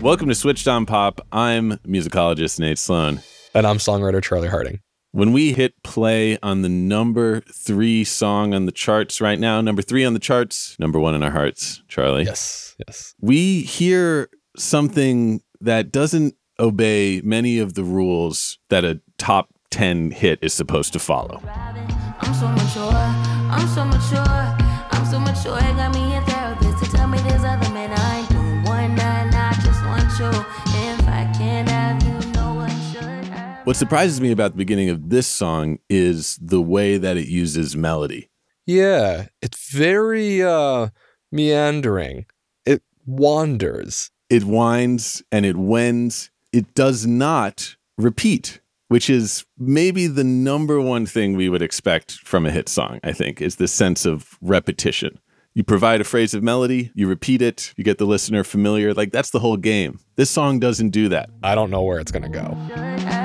Welcome to Switched on Pop. I'm musicologist Nate Sloan. And I'm songwriter Charlie Harding. When we hit play on the number three song on the charts right now, number three on the charts, number one in our hearts, Charlie. Yes, yes. We hear something that doesn't obey many of the rules that a top 10 hit is supposed to follow. What surprises me about the beginning of this song is the way that it uses melody. Yeah, it's very uh meandering. It wanders. It winds and it wends. It does not repeat, which is maybe the number one thing we would expect from a hit song, I think, is the sense of repetition. You provide a phrase of melody, you repeat it, you get the listener familiar. Like that's the whole game. This song doesn't do that. I don't know where it's gonna go.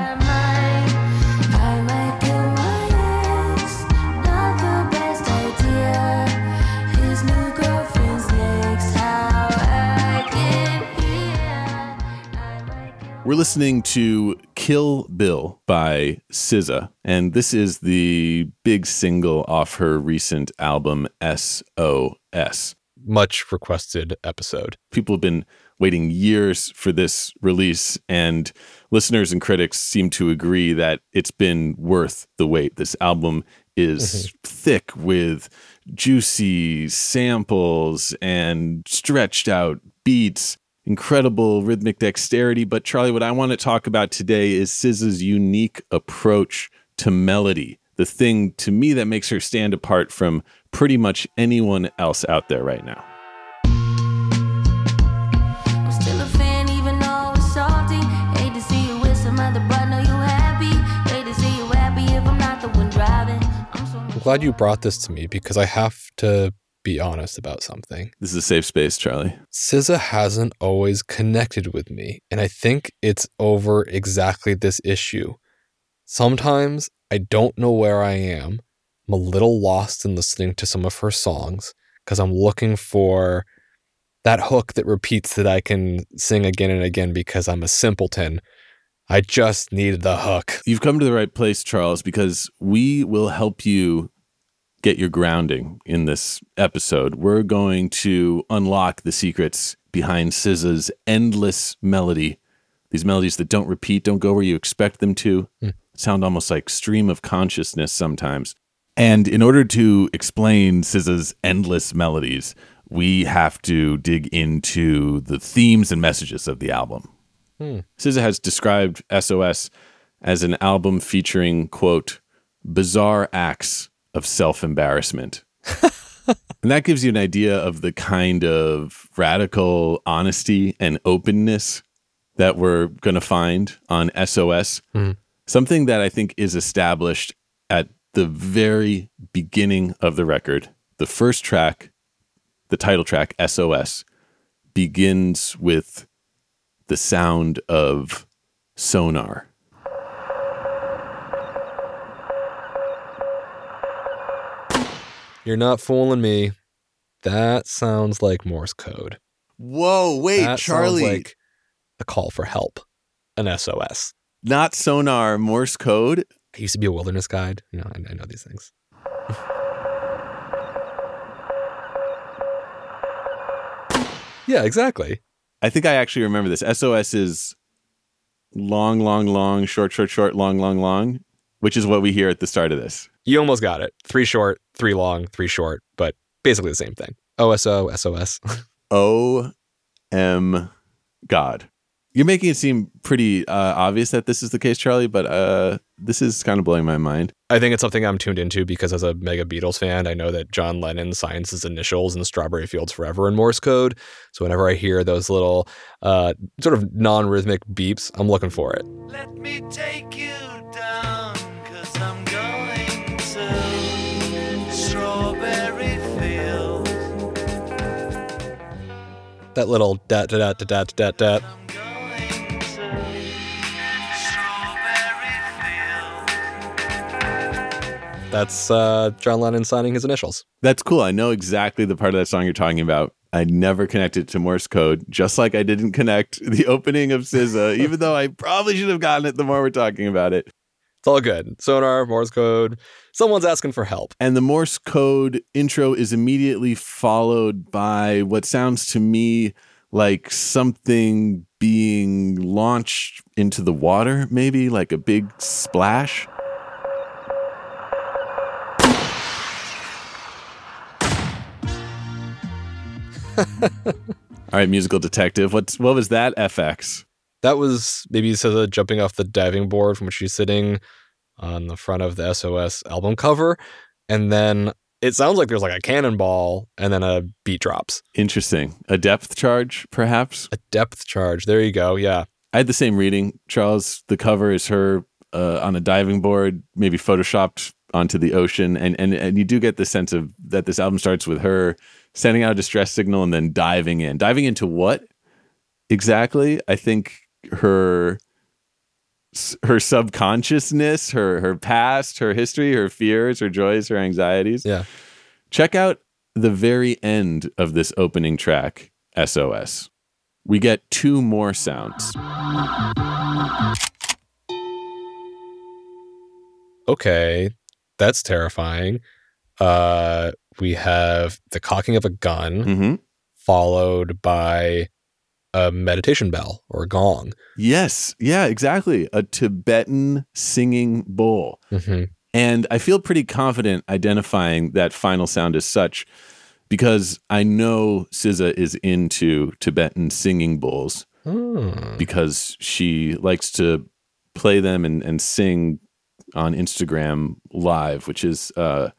We're listening to Kill Bill by SZA, and this is the big single off her recent album SOS. Much requested episode. People have been waiting years for this release, and listeners and critics seem to agree that it's been worth the wait. This album is mm-hmm. thick with juicy samples and stretched out beats, incredible rhythmic dexterity. But, Charlie, what I want to talk about today is SZA's unique approach to melody. The thing to me that makes her stand apart from pretty much anyone else out there right now. I'm still a fan, even though it's salty. Hate to see you with some other, but know you happy. Hate to see you happy if I'm not the one driving. I'm so I'm glad you brought this to me because I have to be honest about something. This is a safe space, Charlie. SZA hasn't always connected with me, and I think it's over exactly this issue. Sometimes I don't know where I am. I'm a little lost in listening to some of her songs because I'm looking for that hook that repeats that I can sing again and again because I'm a simpleton. I just need the hook. You've come to the right place, Charles, because we will help you get your grounding in this episode. We're going to unlock the secrets behind SZA's endless melody. These melodies that don't repeat, don't go where you expect them to, hmm. sound almost like stream of consciousness sometimes. And in order to explain SZA's endless melodies, we have to dig into the themes and messages of the album. Hmm. SZA has described SOS as an album featuring, quote, bizarre acts of self embarrassment. and that gives you an idea of the kind of radical honesty and openness that we're going to find on SOS. Hmm. Something that I think is established at the very beginning of the record. The first track, the title track, SOS, begins with the sound of sonar. You're not fooling me. That sounds like Morse code. Whoa, wait, Charlie. that sounds like a call for help, an SOS. not sonar, Morse code. I used to be a wilderness guide. You know, I, I know these things. yeah, exactly. I think I actually remember this. SOS is long, long, long, short, short, short, long, long, long, which is what we hear at the start of this. You almost got it. Three short, three long, three short, but basically the same thing. OSO, SOS. O M God. You're making it seem pretty uh, obvious that this is the case, Charlie, but uh, this is kind of blowing my mind. I think it's something I'm tuned into because as a mega Beatles fan, I know that John Lennon signs his initials in Strawberry Fields Forever in Morse code. So whenever I hear those little uh, sort of non-rhythmic beeps, I'm looking for it. Let me take you down, Strawberry Fields. That little dat dat dat dat dat dat. I'm going to Strawberry Fields. That's uh, John Lennon signing his initials. That's cool. I know exactly the part of that song you're talking about. I never connected to Morse code, just like I didn't connect the opening of SZA, even though I probably should have gotten it the more we're talking about it. It's all good. Sonar, Morse code. Someone's asking for help. And the Morse code intro is immediately followed by what sounds to me like something being launched into the water, maybe like a big splash. All right, musical detective. What's what was that FX? That was maybe SZA jumping off the diving board from which she's sitting on the front of the SOS album cover. And then it sounds like there's like a cannonball and then a beat drops. Interesting. A depth charge, perhaps. A depth charge. There you go. Yeah. I had the same reading, Charles. The cover is her uh, on a diving board, maybe photoshopped onto the ocean, and and and you do get the sense of that this album starts with her sending out a distress signal and then diving in. Diving into what exactly? I think her her subconsciousness, her her past, her history, her fears, her joys, her anxieties. Yeah. Check out the very end of this opening track, SOS. We get two more sounds. Okay. That's terrifying. Uh we have the cocking of a gun hmm followed by a meditation bell or a gong. Yes. Yeah, exactly. A Tibetan singing bowl. Mm-hmm. And I feel pretty confident identifying that final sound as such because I know SZA is into Tibetan singing bowls Hmm. because she likes to play them and, and sing on Instagram live, which is uh,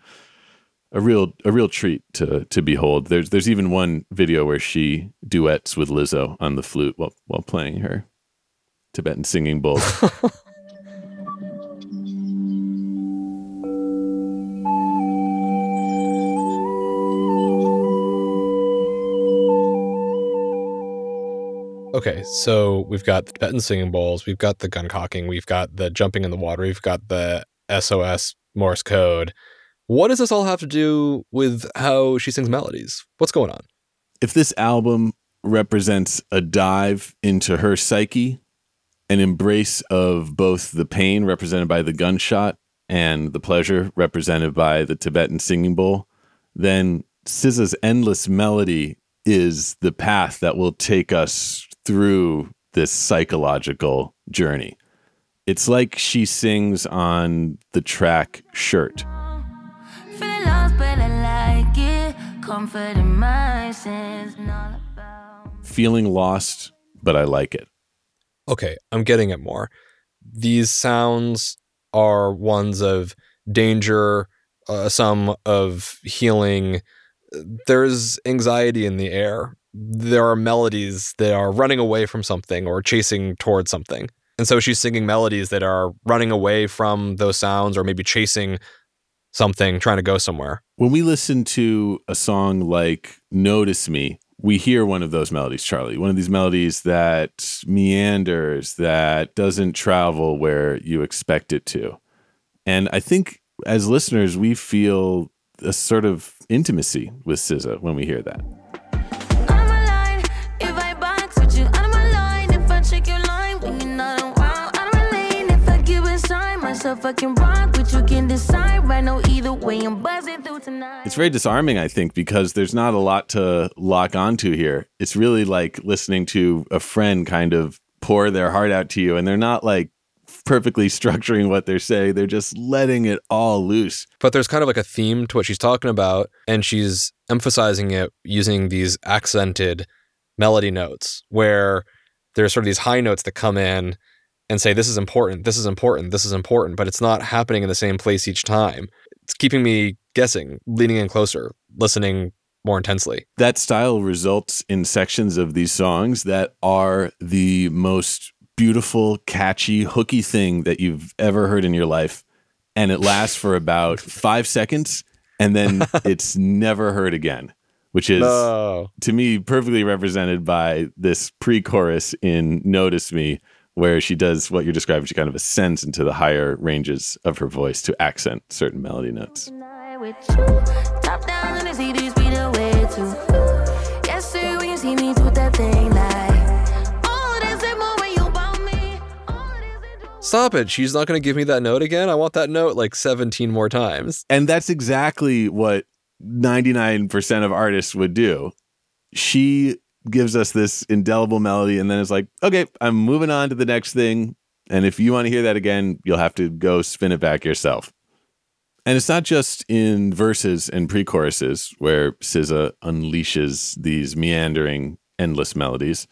a real a real treat to to behold. There's there's even one video where she duets with Lizzo on the flute while while playing her Tibetan singing bowl. Okay, so we've got the Tibetan singing bowls, we've got the gun cocking, we've got the jumping in the water, we've got the SOS Morse code. What does this all have to do with how she sings melodies? What's going on? if this album represents a dive into her psyche, an embrace of both the pain represented by the gunshot and the pleasure represented by the Tibetan singing bowl, then SZA's endless melody is the path that will take us through this psychological journey. It's like she sings on the track Shirt. Comfort in my sins and about. Feeling lost, but I like it. Okay, I'm getting it more. These sounds are ones of danger, uh, some of healing. There's anxiety in the air. There are melodies that are running away from something or chasing towards something. And so she's singing melodies that are running away from those sounds or maybe chasing something, trying to go somewhere. When we listen to a song like Notice Me, we hear one of those melodies, Charlie. One of these melodies that meanders, that doesn't travel where you expect it to. And I think as listeners, we feel a sort of intimacy with SZA when we hear that. Sign myself, I rock, but you can decide. Right now, either way, I'm buzzing through tonight. It's very disarming, I think, because there's not a lot to lock onto here. It's really like listening to a friend kind of pour their heart out to you, and they're not like perfectly structuring what they're saying. They're just letting it all loose. But there's kind of like a theme to what she's talking about, and she's emphasizing it using these accented melody notes where there's sort of these high notes that come in and say this is important, this is important, this is important, but it's not happening in the same place each time. It's keeping me guessing, leaning in closer, listening more intensely. that style results in sections of these songs that are the most beautiful, catchy, hooky thing that you've ever heard in your life. And it lasts for about five seconds and then it's never heard again, which is No. to me perfectly represented by this pre chorus in Notice Me, where she does what you're describing. She kind of ascends into the higher ranges of her voice to accent certain melody notes. Tonight with you. Top down on the CD, speed away too. Yes, sir, when you see me do that thing like. Oh, there's a moment you bought me. Oh, there's a Stop it. She's not going to give me that note again. I want that note like 17 more times. And that's exactly what 99% of artists would do. She gives us this indelible melody and then it's like, okay, I'm moving on to the next thing. And if you want to hear that again, you'll have to go spin it back yourself. And it's not just in verses and pre choruses where SZA unleashes these meandering, endless melodies.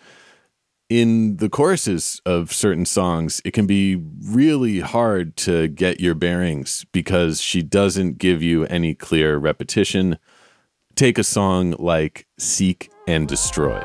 In the choruses of certain songs, it can be really hard to get your bearings because she doesn't give you any clear repetition. Take a song like Seek and Destroy.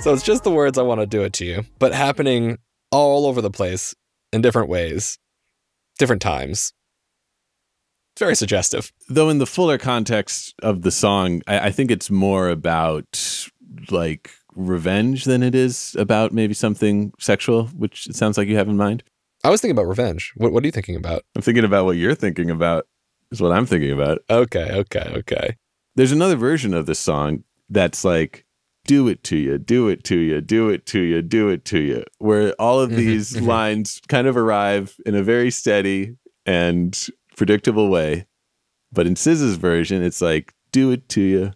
So it's just the words I want to do it to you, but happening all over the place in different ways, different times. It's very suggestive. Though, in the fuller context of the song, I, I think it's more about like revenge than it is about maybe something sexual, which it sounds like you have in mind. I was thinking about revenge. What, what are you thinking about? I'm thinking about what you're thinking about, is what I'm thinking about. Okay, okay, okay. There's another version of this song that's like, do it to you, do it to you, do it to you, do it to you, where all of Mhm, these mhm. lines kind of arrive in a very steady and predictable way. But in SZA's version, it's like, do it to you.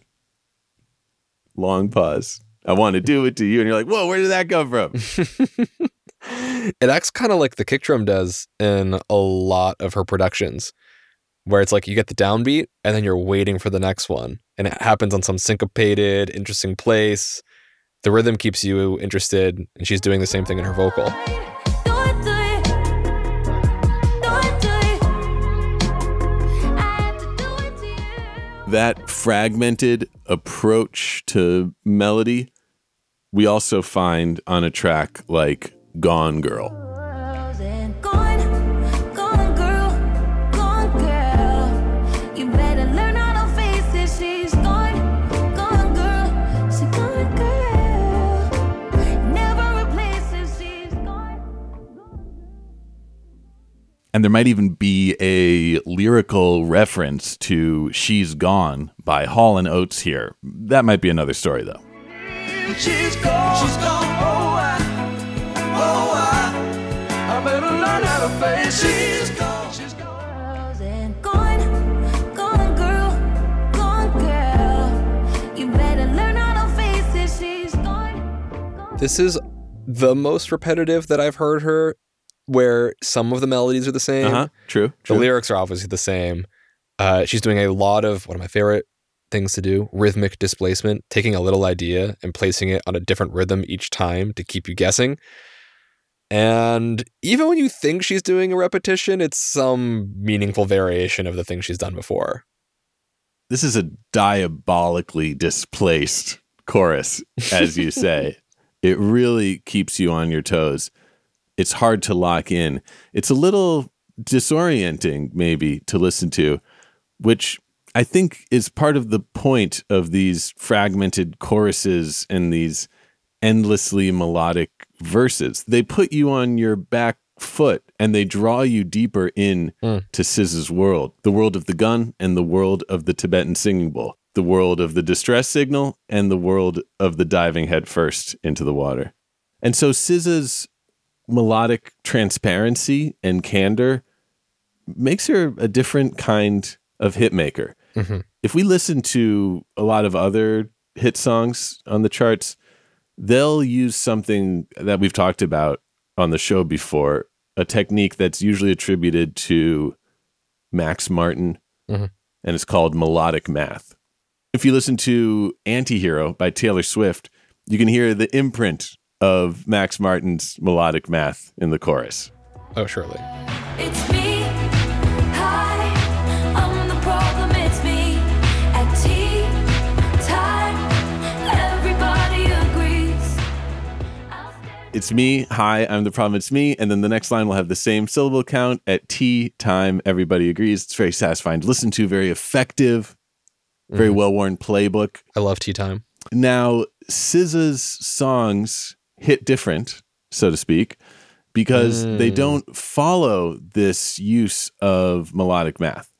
Long pause. I want to do it to you. And you're like, whoa, where did that come from? it acts kind of like the kick drum does in a lot of her productions, where it's like you get the downbeat and then you're waiting for the next one. And it happens on some syncopated, interesting place. The rhythm keeps you interested, and she's doing the same thing in her vocal. That fragmented approach to melody, we also find on a track like Gone Girl. And there might even be a lyrical reference to She's Gone by Hall and Oates here. That might be another story, though. She's gone. She's gone. Oh, I, oh, I, I better learn how to face. She's. She's. This is the most repetitive that I've heard her, where some of the melodies are the same. Uh huh. True. The lyrics are obviously the same. Uh, she's doing a lot of one of my favorite things to do rhythmic displacement, taking a little idea and placing it on a different rhythm each time to keep you guessing. And even when you think she's doing a repetition, it's some meaningful variation of the thing she's done before. This is a diabolically displaced chorus, as you say. it really keeps you on your toes. It's hard to lock in. It's a little disorienting, maybe, to listen to, which I think is part of the point of these fragmented choruses and these endlessly melodic verses. They put you on your back foot and they draw you deeper in Hmm. to SZA's world, the world of the gun and the world of the Tibetan singing bowl, the world of the distress signal and the world of the diving headfirst into the water. And so SZA's melodic transparency and candor makes her a different kind of hitmaker. Mhm. If we listen to a lot of other hit songs on the charts, they'll use something that we've talked about on the show before, a technique that's usually attributed to Max Martin, Mhm. and it's called melodic math. If you listen to Antihero by Taylor Swift, you can hear the imprint of Max Martin's melodic math in the chorus. Oh, surely. It's me. Hi, I'm the problem. It's me. At tea time, everybody agrees. It's me. Hi, I'm the problem. It's me. And then the next line will have the same syllable count at T time. Everybody agrees. It's very satisfying to listen to, very effective, very Mhm. well worn playbook. I love tea time. Now, SZA's songs hit different, so to speak, because they Mm. don't follow this use of melodic math.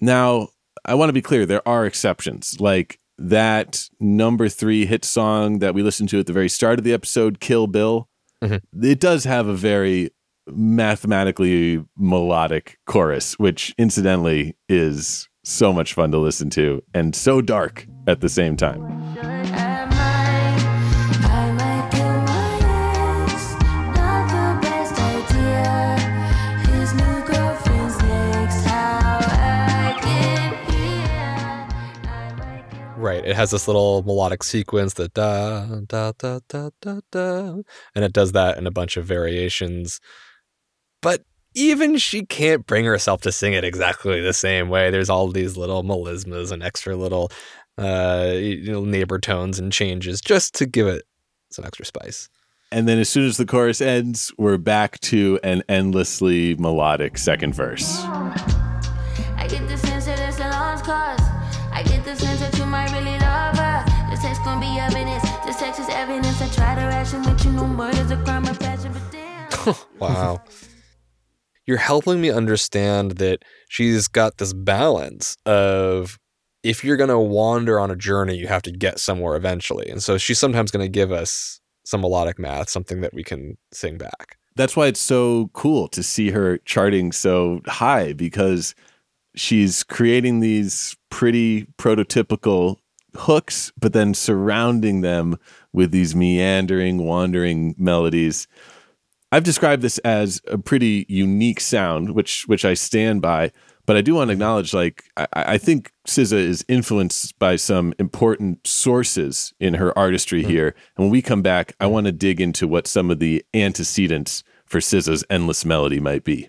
Now, I want to be clear there are exceptions, like that number three hit song that we listened to at the very start of the episode, Kill Bill. Mhm. It does have a very mathematically melodic chorus, which incidentally is so much fun to listen to and so dark at the same time. Right. It has this little melodic sequence that da da da da da da, and it does that in a bunch of variations. But even she can't bring herself to sing it exactly the same way. There's all these little melismas and extra little uh neighbor tones and changes just to give it some extra spice. And then as soon as the chorus ends, we're back to an endlessly melodic second verse. Evidence. This text is evidence. I try to ration with you. No murder's a crime of passion, but damn. Wow. You're helping me understand that she's got this balance of if you're going to wander on a journey, you have to get somewhere eventually. And so she's sometimes going to give us some melodic math, something that we can sing back. That's why it's so cool to see her charting so high because she's creating these pretty prototypical hooks, but then surrounding them with these meandering, wandering melodies. I've described this as a pretty unique sound, which which I stand by. But I do want to mm-hmm. acknowledge, like, I, I think SZA is influenced by some important sources in her artistry mm-hmm. here. And when we come back, I mm-hmm. want to dig into what some of the antecedents for SZA's endless melody might be.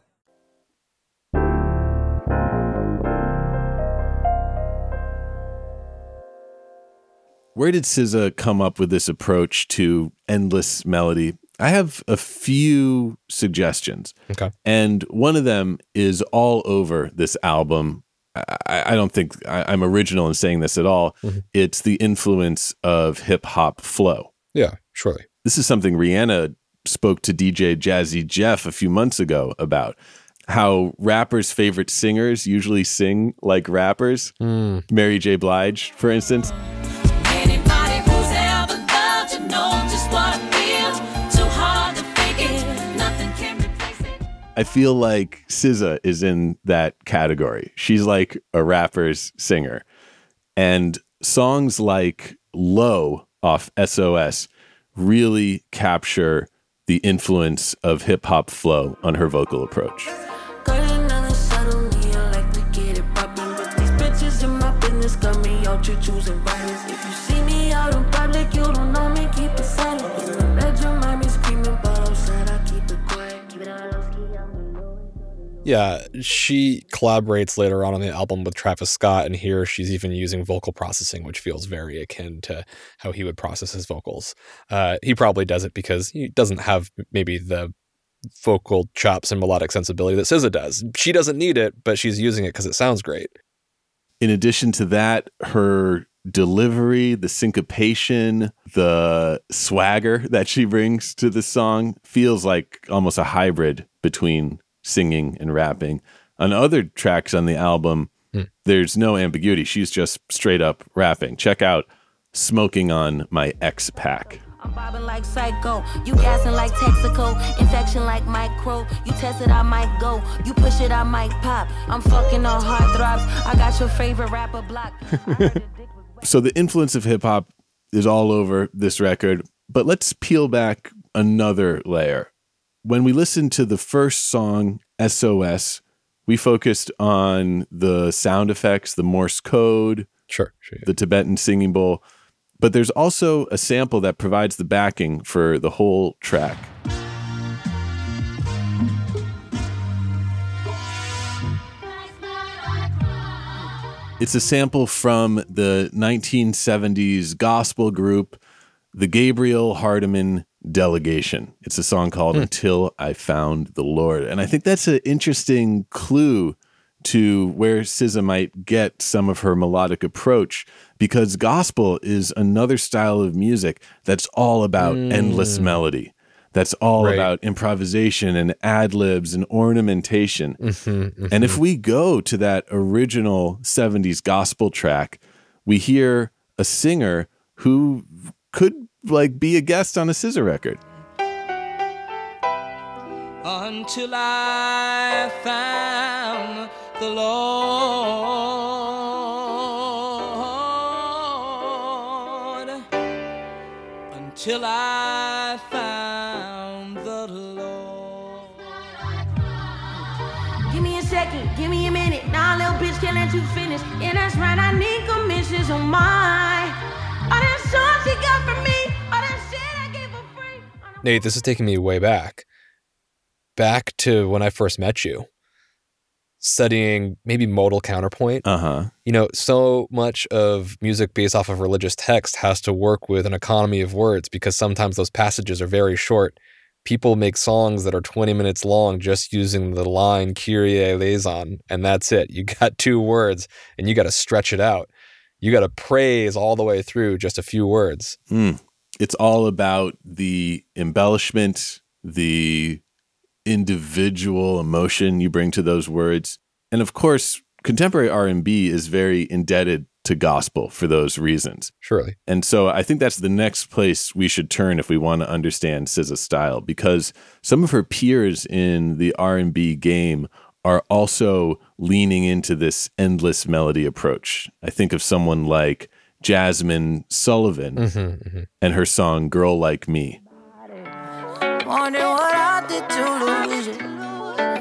Where did SZA come up with this approach to endless melody? I have a few suggestions. Okay. And one of them is all over this album. I, I don't think I, I'm original in saying this at all. Mhm. It's the influence of hip hop flow. Yeah, surely. This is something Rihanna spoke to DJ Jazzy Jeff a few months ago about how rappers' favorite singers usually sing like rappers. Mm. Mary J. Blige, for instance. I feel like SZA is in that category. She's like a rapper's singer. And songs like Low off SOS really capture the influence of hip hop flow on her vocal approach. Yeah, she collaborates later on on the album with Travis Scott, and here she's even using vocal processing, which feels very akin to how he would process his vocals. Uh, he probably does it because he doesn't have maybe the vocal chops and melodic sensibility that SZA does. She doesn't need it, but she's using it because it sounds great. In addition to that, her delivery, the syncopation, the swagger that she brings to the song feels like almost a hybrid between singing and rapping. On other tracks on the album, Hmm. there's no ambiguity. She's just straight up rapping. Check out Smoking on My Ex Pack. I'm bobbing like psycho. You gassing like Texaco. Infection like micro. You test it, I might go. You push it, I might pop. I'm fucking on heartthrobs. I got your favorite rapper block. I heard the dick was so the influence of hip hop is all over this record, but let's peel back another layer. When we listened to the first song, SOS, we focused on the sound effects, the Morse code, Sure. sure. the Tibetan singing bowl, but there's also a sample that provides the backing for the whole track. It's a sample from the 1970s gospel group, the Gabriel Hardeman Delegation. It's a song called hmm. Until I Found the Lord. And I think that's an interesting clue to where SZA might get some of her melodic approach because gospel is another style of music that's all about endless hmm. melody. That's all Right. about improvisation and ad libs and ornamentation. Mm-hmm, mm-hmm. And if we go to that original 70s gospel track, we hear a singer who could like be a guest on a SZA record. until I found the Lord. Until I found the Lord. Give me a second, give me a minute. Now, little bitch, can't let you finish. Yeah, that's right, I need commissions on mine. Nate, this is taking me way back. Back to when I first met you. Studying maybe modal counterpoint. Uh huh. you know, so much of music based off of religious text has to work with an economy of words because sometimes those passages are very short. People make songs that are 20 minutes long just using the line Kyrie eleison, and that's it. You got two words and you got to stretch it out. You got to praise all the way through just a few words. Mm. It's all about the embellishment, the individual emotion you bring to those words. And of course, contemporary R&B is very indebted to gospel for those reasons. Surely. And so I think that's the next place we should turn if we want to understand SZA's style because some of her peers in the R&B game are also leaning into this endless melody approach. I think of someone like Jazmine Sullivan Mm-hmm, and her song Girl Like Me. Wondering what I did to lose you.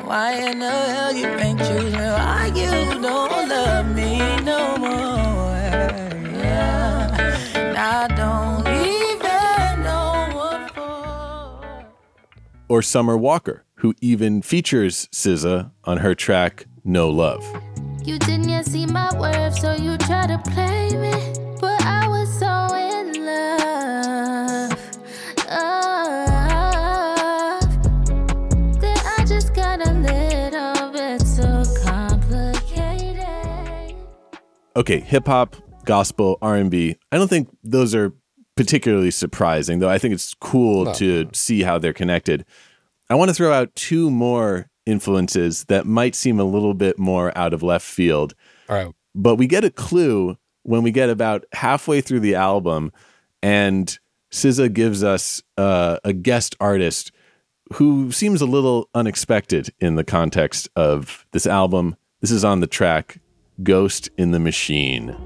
Why in the hell you ain't choose me? Why you don't love me no more? Yeah. I don't even know what for. Or Summer Walker, who even features SZA on her track No Love. You didn't yet see my worth, so you try to play me. But I was so in love. Love. That I just got a little bit too complicated. okay, hip hop, gospel, R and B. I don't think those are particularly surprising, though. I think it's cool No, to see how they're connected. I want to throw out two more influences that might seem a little bit more out of left field, All right. but we get a clue when we get about halfway through the album, and SZA gives us uh, a guest artist who seems a little unexpected in the context of this album. This is on the track Ghost in the Machine.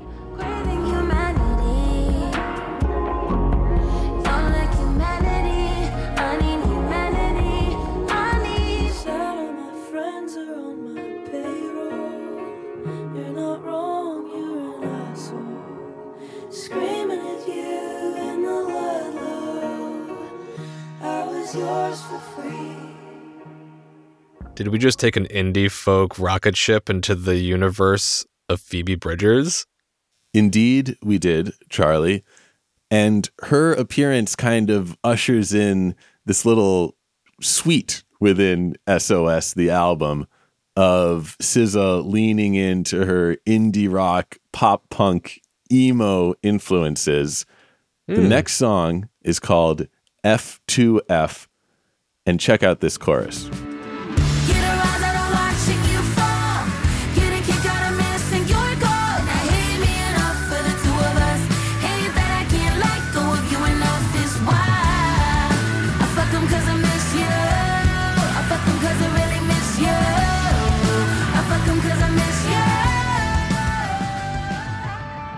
Did we just take an indie folk rocket ship into the universe of Phoebe Bridgers? Indeed, we did, Charlie. And her appearance kind of ushers in this little suite within SOS, the album, of SZA leaning into her indie rock, pop punk, emo influences. The hmm. next song is called F2F. And check out this chorus.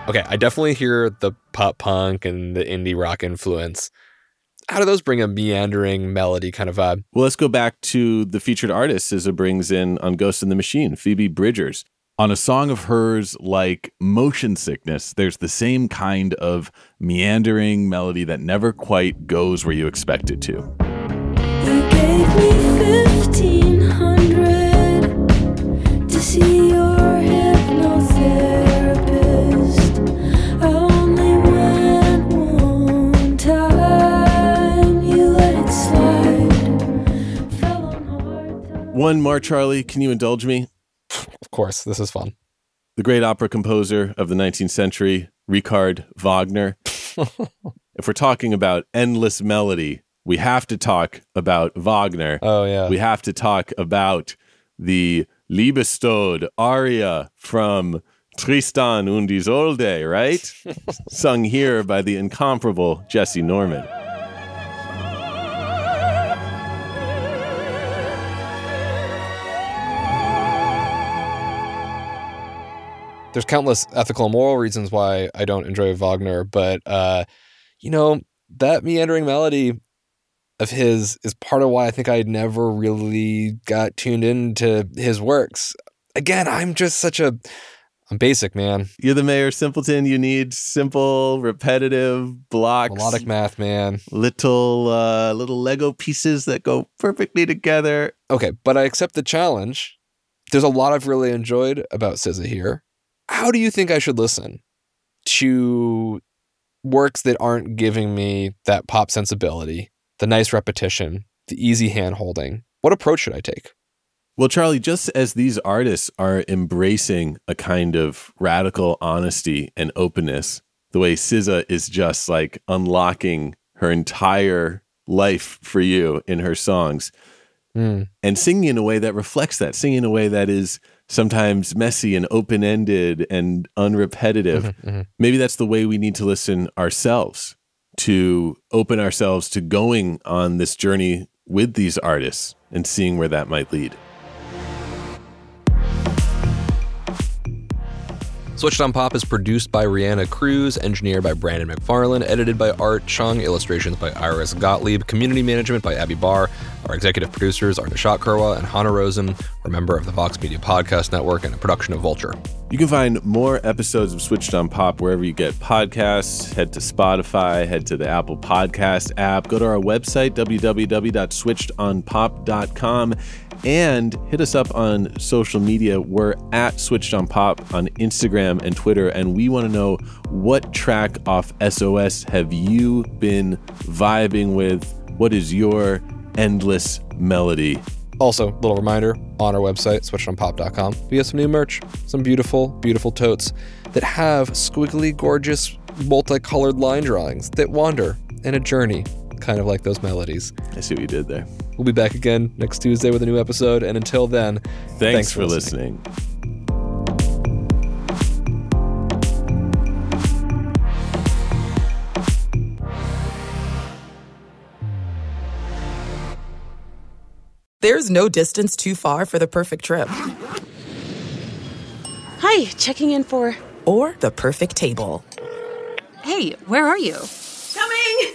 Okay, I definitely hear the pop punk and the indie rock influence. How do those bring a meandering melody kind of vibe? Well, let's go back to the featured artist SZA brings in on Ghost in the Machine, Phoebe Bridgers. On a song of hers like Motion Sickness, there's the same kind of meandering melody that never quite goes where you expect it to. One more, Charlie, can you indulge me? Of course, this is fun. The great opera composer of the 19th century, Richard Wagner. if we're talking about endless melody, we have to talk about Wagner. Oh yeah. we have to talk about the Liebestod aria from Tristan und Isolde, right? Sung here by the incomparable Jessye Norman. There's countless ethical and moral reasons why I don't enjoy Wagner, but uh, you know, that meandering melody of his is part of why I think I never really got tuned into his works. Again, I'm just such a I'm basic, man. You're the mayor simpleton. You need simple, repetitive blocks, Melodic math, man. little, uh, little Lego pieces that go perfectly together. Okay, but I accept the challenge. There's a lot I've really enjoyed about SZA here. How do you think I should listen to works that aren't giving me that pop sensibility, the nice repetition, the easy hand holding? What approach should I take? Well, Charlie, just as these artists are embracing a kind of radical honesty and openness, the way SZA is just like unlocking her entire life for you in her songs Mm. and singing in a way that reflects that, singing in a way that is sometimes messy and open ended and unrepetitive. mhm. Maybe that's the way we need to listen ourselves to open ourselves to going on this journey with these artists and seeing where that might lead. Switched on Pop is produced by Reanna Cruz, engineered by Brandon McFarland, edited by Art Chung, illustrations by Iris Gottlieb, community management by Abby Barr. Our executive producers are Nishat Kurwa and Hannah Rosen, are a member of the Vox Media Podcast Network and a production of Vulture. You can find more episodes of Switched on Pop wherever you get podcasts. Head to Spotify, head to the Apple Podcast app, go to our website, www.switchedonpop.com, and hit us up on social media. We're at Switched on Pop on Instagram and Twitter, and we want to know what track off SOS have you been vibing with? What is your endless melody? Also, little reminder on our website, switchedonpop.com, we have some new merch, some beautiful, beautiful totes that have squiggly, gorgeous, multicolored line drawings that wander in a journey, kind of like those melodies. I see what you did there. We'll be back again next Tuesday with a new episode. And until then, Thanks, for listening. There's no distance too far for the perfect trip Hi, checking in for. or the perfect table. Hey, where are you? Coming!